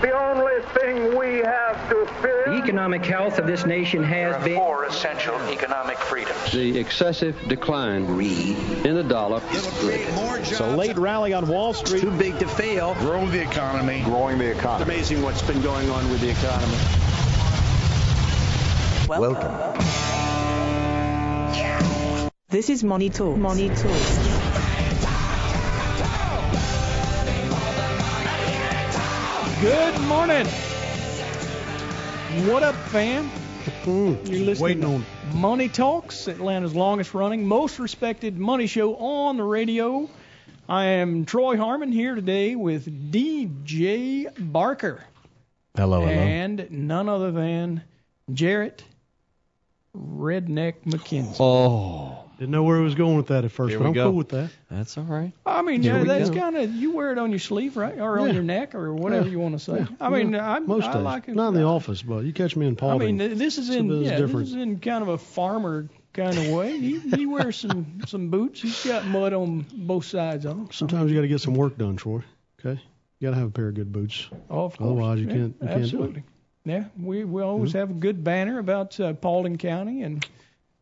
The only thing we have to fear. The economic health of this nation has been. Four essential economic freedoms. The excessive decline in the dollar is good. So late rally on Wall Street. Too big to fail. Grow the economy. Growing the economy. It's amazing what's been going on with the economy. Welcome. This is Money Talks. Money Talks. Good morning. What up, fam? Hmm. You're listening Waiting to on Money Talks, Atlanta's longest running, most respected money show on the radio. I am Troy Harmon here today with DJ Barker. Hello, hello. And none other than Jarrett Redneck McKenzie. Oh, didn't know where it was going with that at first, Here but I'm go. cool with that. That's all right. I mean, Here yeah, we that's go. kind of you wear it on your sleeve, right, or on Yeah. your neck, or whatever Yeah. you want to say. Yeah. I mean, Yeah. I, Most I days, like it. not in the office, but you catch me in I Paulding. mean, this is It's a in bit yeah, different. this is in kind of a farmer kind of way. He, he wears some some boots. He's got mud on both sides of him. Sometimes you got to get some work done, Troy. Okay, you got to have a pair of good boots. Oh, of course. Otherwise, you Yeah, can't- you can't do it. absolutely. Yeah, we we always have a good banner about uh, Paulding County, and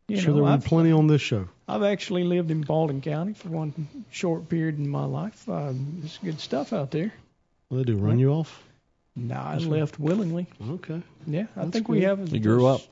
you sure know, there will I've, be plenty on this show. I've actually lived in Baldwin County for one short period in my life. Um, there's good stuff out there. Well, they do run you off. No, I That's left willingly. Okay, Yeah, I That's think we good. have. You grew up.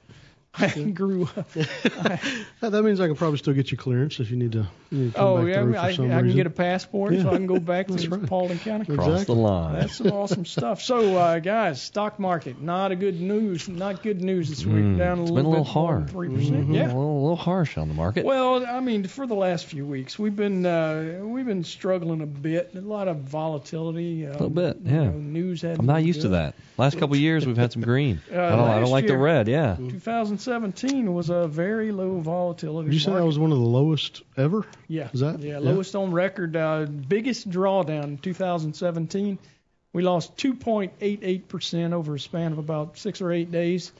I grew up. that, that means I can probably still get you clearance if you need to. You need to come Oh back yeah, through I, for some I can get a passport so I can go back to right. Paulding County. Cross Exactly. the line. That's some awesome stuff. So, uh, guys, stock market not a good news. Not good news this week. Mm, Down a it's little been a bit little hard. Three percent. Mm-hmm. A Yeah. little, a little harsh on the market. Well, I mean, for the last few weeks, we've been uh, we've been struggling a bit. A lot of volatility. A little bit, yeah. news. I'm not used to that. Last couple of years we've had some green. Uh, I don't, I don't last like the red. Yeah. 2017 was a very low volatility. You say that was one of the lowest ever? Yeah. Is that- yeah, yeah. lowest on record. Uh, biggest drawdown in 2017. We lost 2.88% over a span of about six or eight days.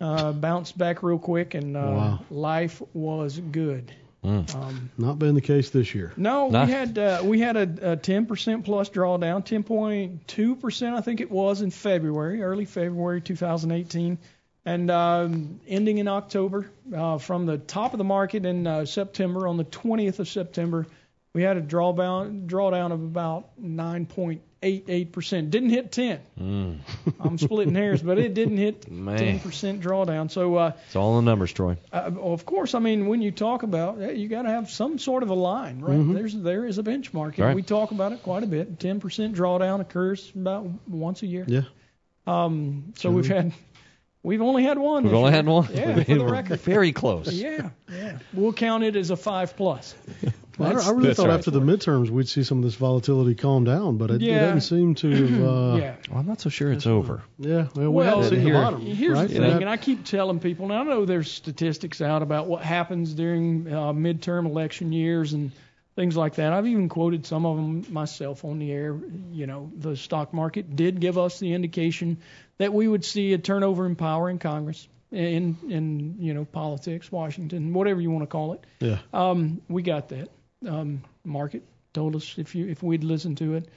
Uh, bounced back real quick, and uh, Wow. life was good. Mm. Um, Not been the case this year. no, Nah. we had uh, we had a, a 10% plus drawdown, 10.2% I think it was in February, early February 2018, and um, ending in October. Uh, from the top of the market in uh, September, on the 20th of September, we had a drawdown drawdown of about 9.88%. Didn't hit 10. Mm. I'm splitting hairs, but it didn't hit Man. 10% drawdown. So. Uh, It's all in the numbers, Troy. uh, of course, I mean when you talk about you got to have some sort of a line, right? Mhm. There's there is a benchmark, and Right. we talk about it quite a bit. Ten percent drawdown occurs about once a year. Yeah. Um, so we've had we've only had one. We've only year. had one. Yeah, for the record. Very close. Yeah, yeah. We'll count it as a five plus. Well, I, I really thought right. after the midterms we'd see some of this volatility calm down, but it, it doesn't seem to. Have, uh, yeah. Well, I'm not so sure it's over. Yeah. Well, we Well, haven't seen here- the bottom. Here's right? the thing, had- and I keep telling people. Now I know there's statistics out about what happens during uh, midterm election years and things like that. I've even quoted some of them myself on the air. You know, the stock market did give us the indication that we would see a turnover in power in Congress, in in you know politics, Washington, whatever you want to call it. yeah. Um, we got that. Um, market told us if you if we'd listened to it,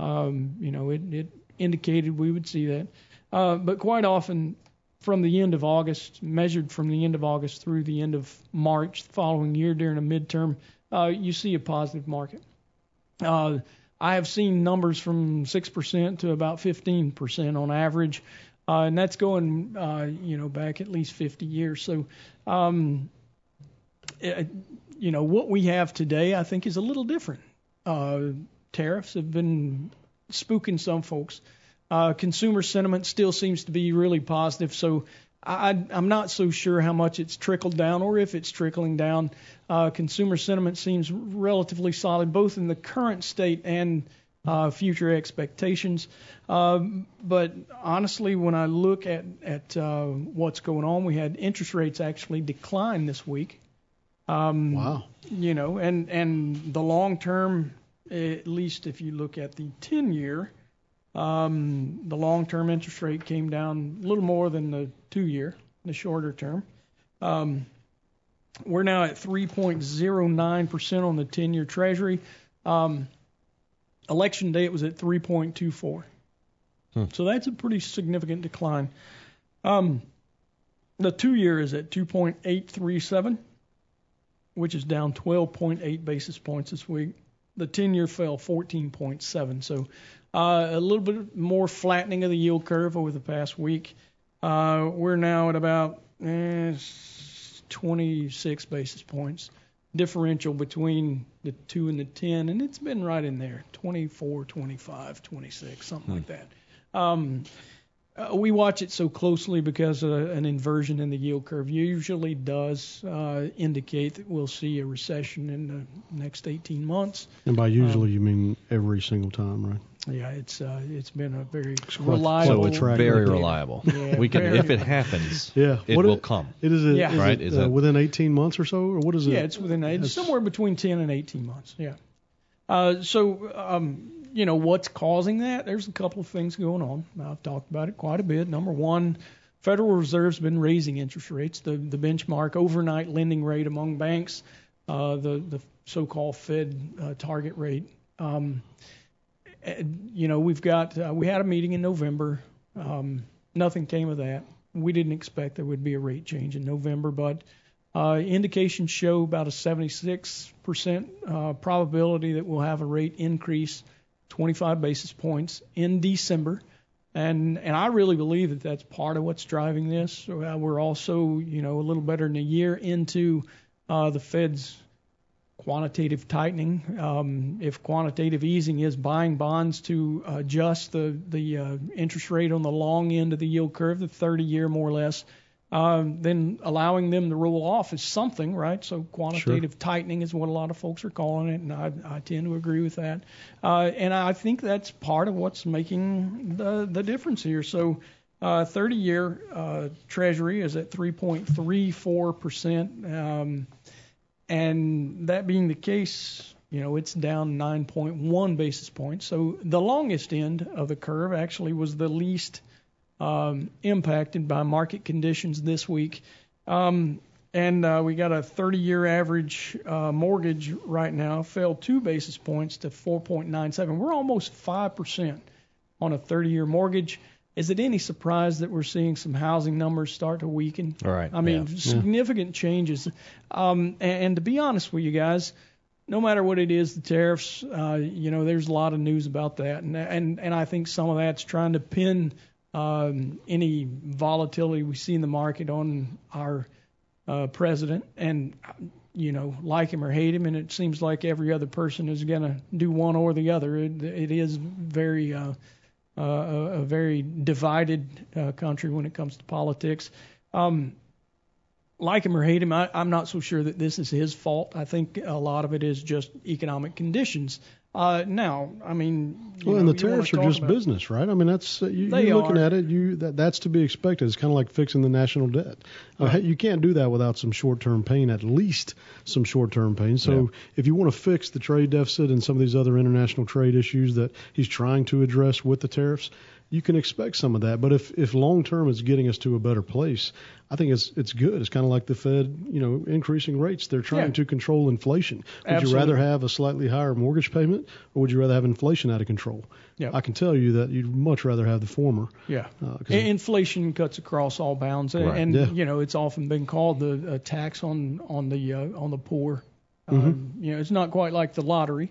um, you know, it, it indicated we would see that. Uh, but quite often, from the end of August, measured from the end of August through the end of March the following year during a midterm, uh, you see a positive market. Uh, I have seen numbers from 6% to about 15% on average, uh, and that's going, uh, you know, back at least 50 years. So, um, it, you know, what we have today, I think, is a little different. Uh, tariffs have been spooking some folks. Uh, consumer sentiment still seems to be really positive, so I, I'm not so sure how much it's trickled down or if it's trickling down. Uh, consumer sentiment seems relatively solid, both in the current state and uh, future expectations. Um, but honestly, when I look at at uh, what's going on, we had interest rates actually decline this week. Um, Wow. You know, and and the long term, at least if you look at the 10 year, um, the long term interest rate came down a little more than the two year, the shorter term. Um, we're now at 3.09% on the 10 year Treasury. Um, election day, it was at 3.24. So that's a pretty significant decline. Um, the two year is at 2.837, which is down 12.8 basis points this week. The 10 year fell 14.7. So uh, a little bit more flattening of the yield curve over the past week. Uh, we're now at about eh, 26 basis points differential between the 2 and the 10, and it's been right in there 24, 25, 26, something like that. Um, uh, we watch it so closely because uh, an inversion in the yield curve usually does uh, indicate that we'll see a recession in the next 18 months. And by usually, you mean every single time, right? Yeah, it's uh, it's been a very quite- reliable. quite attractive. Very reliable. Yeah, we can, very if it happens, Yeah. it What will it- come. It is, a, Yeah. is Right, it, is uh, that- within 18 months or so, or what is it? Yeah, it's within it's That's- somewhere between 10 and 18 months. Yeah. Uh, so, um, you know, what's causing that? There's a couple of things going on. I've talked about it quite a bit. Number one, Federal Reserve's been raising interest rates. The the benchmark overnight lending rate among banks, uh, the the so-called Fed uh, target rate. Um, you know, we've got uh, we had a meeting in November. Um, nothing came of that. We didn't expect there would be a rate change in November, but uh, indications show about a 76% uh, probability that we'll have a rate increase, 25 basis points in December, and and I really believe that that's part of what's driving this. Uh, we're also, you know, a little better than a year into uh, the Fed's quantitative tightening. Um, if quantitative easing is buying bonds to adjust the the uh, interest rate on the long end of the yield curve, the 30 year more or less, um, then allowing them to roll off is something, right? So quantitative tightening is what a lot of folks are calling it, and I, I tend to agree with that. Uh, and I think that's part of what's making the the difference here. So. Uh, 30-year uh, Treasury is at 3.34 percent. Um, and that being the case, you know, it's down 9.1 basis points. So the longest end of the curve actually was the least um, impacted by market conditions this week. Um, and uh, we got a 30-year average uh, mortgage right now fell two basis points to 4.97. We're almost five percent on a 30-year mortgage. Is it any surprise that we're seeing some housing numbers start to weaken? All right, I mean, yeah. significant changes. Um, and, and to be honest with you guys, no matter what it is, the tariffs, uh, you know, there's a lot of news about that, and and and I think some of that's trying to pin um, any volatility we see in the market on our uh, president. And you know, like him or hate him, and it seems like every other person is going to do one or the other. It, it is very uh, uh, a, a very divided uh, country when it comes to politics. Um, like him or hate him, I, I'm not so sure that this is his fault. I think a lot of it is just economic conditions. Uh, now, I mean, you Well, know, and the tariffs are just business, right? I mean, that's uh, you, you're looking are. at it. You that that's to be expected. It's kind of like fixing the national debt. Uh, you can't do that without some short-term pain. At least some short-term pain. So if you want to fix the trade deficit and some of these other international trade issues that he's trying to address with the tariffs, you can expect some of that. But if if long-term it's getting us to a better place, I think it's it's good. It's kind of like the Fed, you know, increasing rates. They're trying Yeah. to control inflation. Would Absolutely. you rather have a slightly higher mortgage payment, or would you rather have inflation out of control? Yeah. I can tell you that you'd much rather have the former. Yeah. Uh, Inflation cuts across all bounds, and, Right. and Yeah. you know it's often been called the uh, tax on on the uh, on the poor. Mm-hmm. Um, you know, it's not quite like the lottery,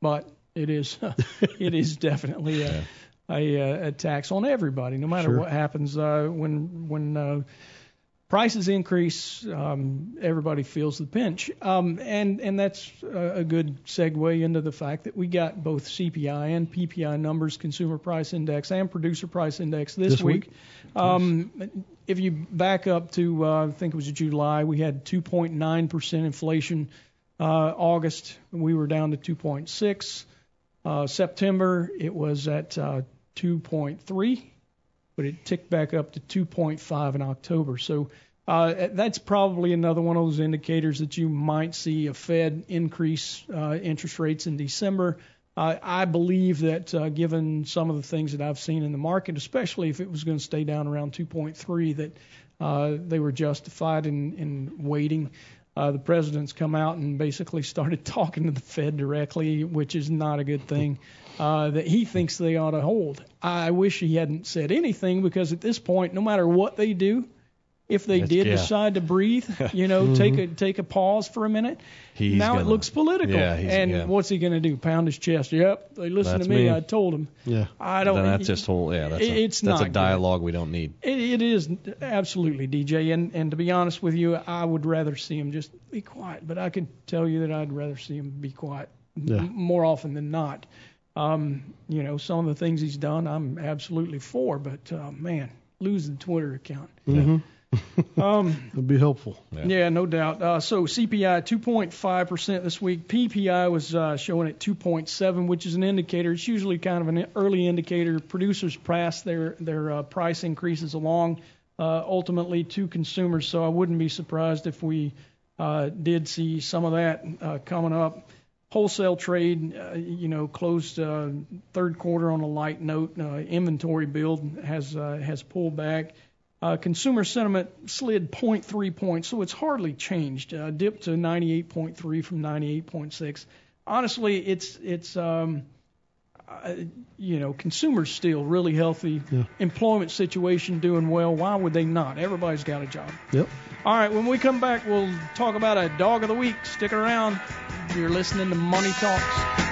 but it is it is definitely a, a, uh, a tax on everybody, no matter Sure. what happens. Uh, when when uh, prices increase, um, everybody feels the pinch, um, and and that's a, a good segue into the fact that we got both CPI and PPI numbers, Consumer Price Index and Producer Price Index this, This week? Um, if you back up to uh, I think it was July, we had 2.9% inflation. Uh, August we were down to 2.6. Uh, September it was at uh, 2.3 but it ticked back up to 2.5 in October. So uh, that's probably another one of those indicators that you might see a Fed increase uh, interest rates in December. Uh, I believe that uh, given some of the things that I've seen in the market, especially if it was going to stay down around 2.3, that uh, they were justified in, in waiting. Uh, the president's come out and basically started talking to the Fed directly, which is not a good thing. Uh, that he thinks they ought to hold. I wish he hadn't said anything because at this point, no matter what they do, if they did yeah. decide to breathe, you know, take a take a pause for a minute. He's now it gonna- looks political. Yeah, he's- and yeah. what's he going to do? Pound his chest? Yep, they listen That's to me. me. I told him. Yeah. I don't. Then that's just whole. Yeah, that's it- a, it's that's not a good. dialogue we don't need. It, it is absolutely DJ, and and to be honest with you, I would rather see him just be quiet. But I can tell you that I'd rather see him be quiet Yeah. m- more often than not. Um, you know, some of the things he's done, I'm absolutely for. But uh, man, losing Twitter account. um, It'd be helpful. yeah, no doubt. Uh, so CPI 2.5% this week. PPI was uh, showing at 2.7, which is an indicator. It's usually kind of an early indicator. Producers pass their their uh, price increases along uh, ultimately to consumers. So I wouldn't be surprised if we uh, did see some of that uh, coming up. Wholesale trade, uh, you know, closed uh, third quarter on a light note. Uh, inventory build has uh, has pulled back. Uh, consumer sentiment slid 0.3 points, so it's hardly changed. Uh, dipped to 98.3 from 98.6. Honestly, it's it's um, uh, you know consumers still really healthy. Yeah. Employment situation doing well. Why would they not? Everybody's got a job. Yep. All right, when we come back, we'll talk about a dog of the week. Stick around. You're listening to Money Talks.